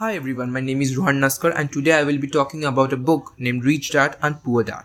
Hi everyone, my name is Rohan Naskar and today I will be talking about a book named Rich Dad and Poor Dad.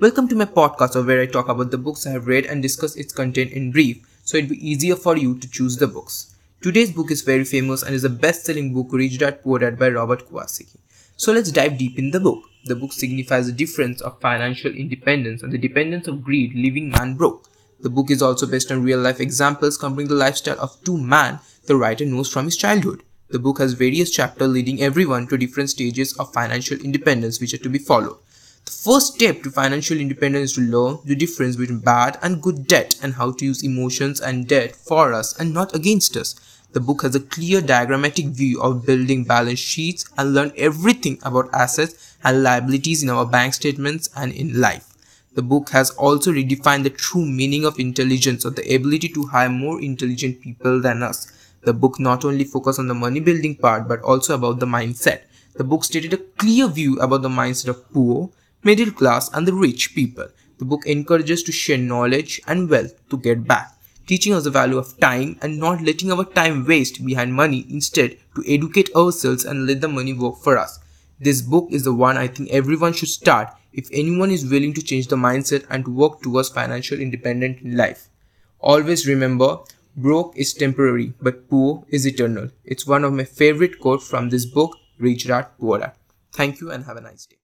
Welcome to my podcast where I talk about the books I have read and discuss its content in brief so it'll be easier for you to choose the books. Today's book is very famous and is a best-selling book Rich Dad Poor Dad by Robert Kiyosaki. So let's dive deep in the book. The book signifies the difference of financial independence and the dependence of greed leaving man broke. The book is also based on real life examples covering the lifestyle of two men the writer knows from his childhood. The book has various chapters leading everyone to different stages of financial independence which are to be followed. The first step to financial independence is to learn the difference between bad and good debt and how to use emotions and debt for us and not against us. The book has a clear diagrammatic view of building balance sheets and learn everything about assets and liabilities in our bank statements and in life. The book has also redefined the true meaning of intelligence or the ability to hire more intelligent people than us the book not only focused on the money building part but also about the mindset. The book stated a clear view about the mindset of poor, middle class, and the rich people. The book encourages to share knowledge and wealth to get back, teaching us the value of time and not letting our time waste behind money, instead, to educate ourselves and let the money work for us. This book is the one I think everyone should start if anyone is willing to change the mindset and to work towards financial independence in life. Always remember, Broke is temporary, but poor is eternal. It's one of my favorite quotes from this book, Rich Dad Poor Dad. Thank you and have a nice day.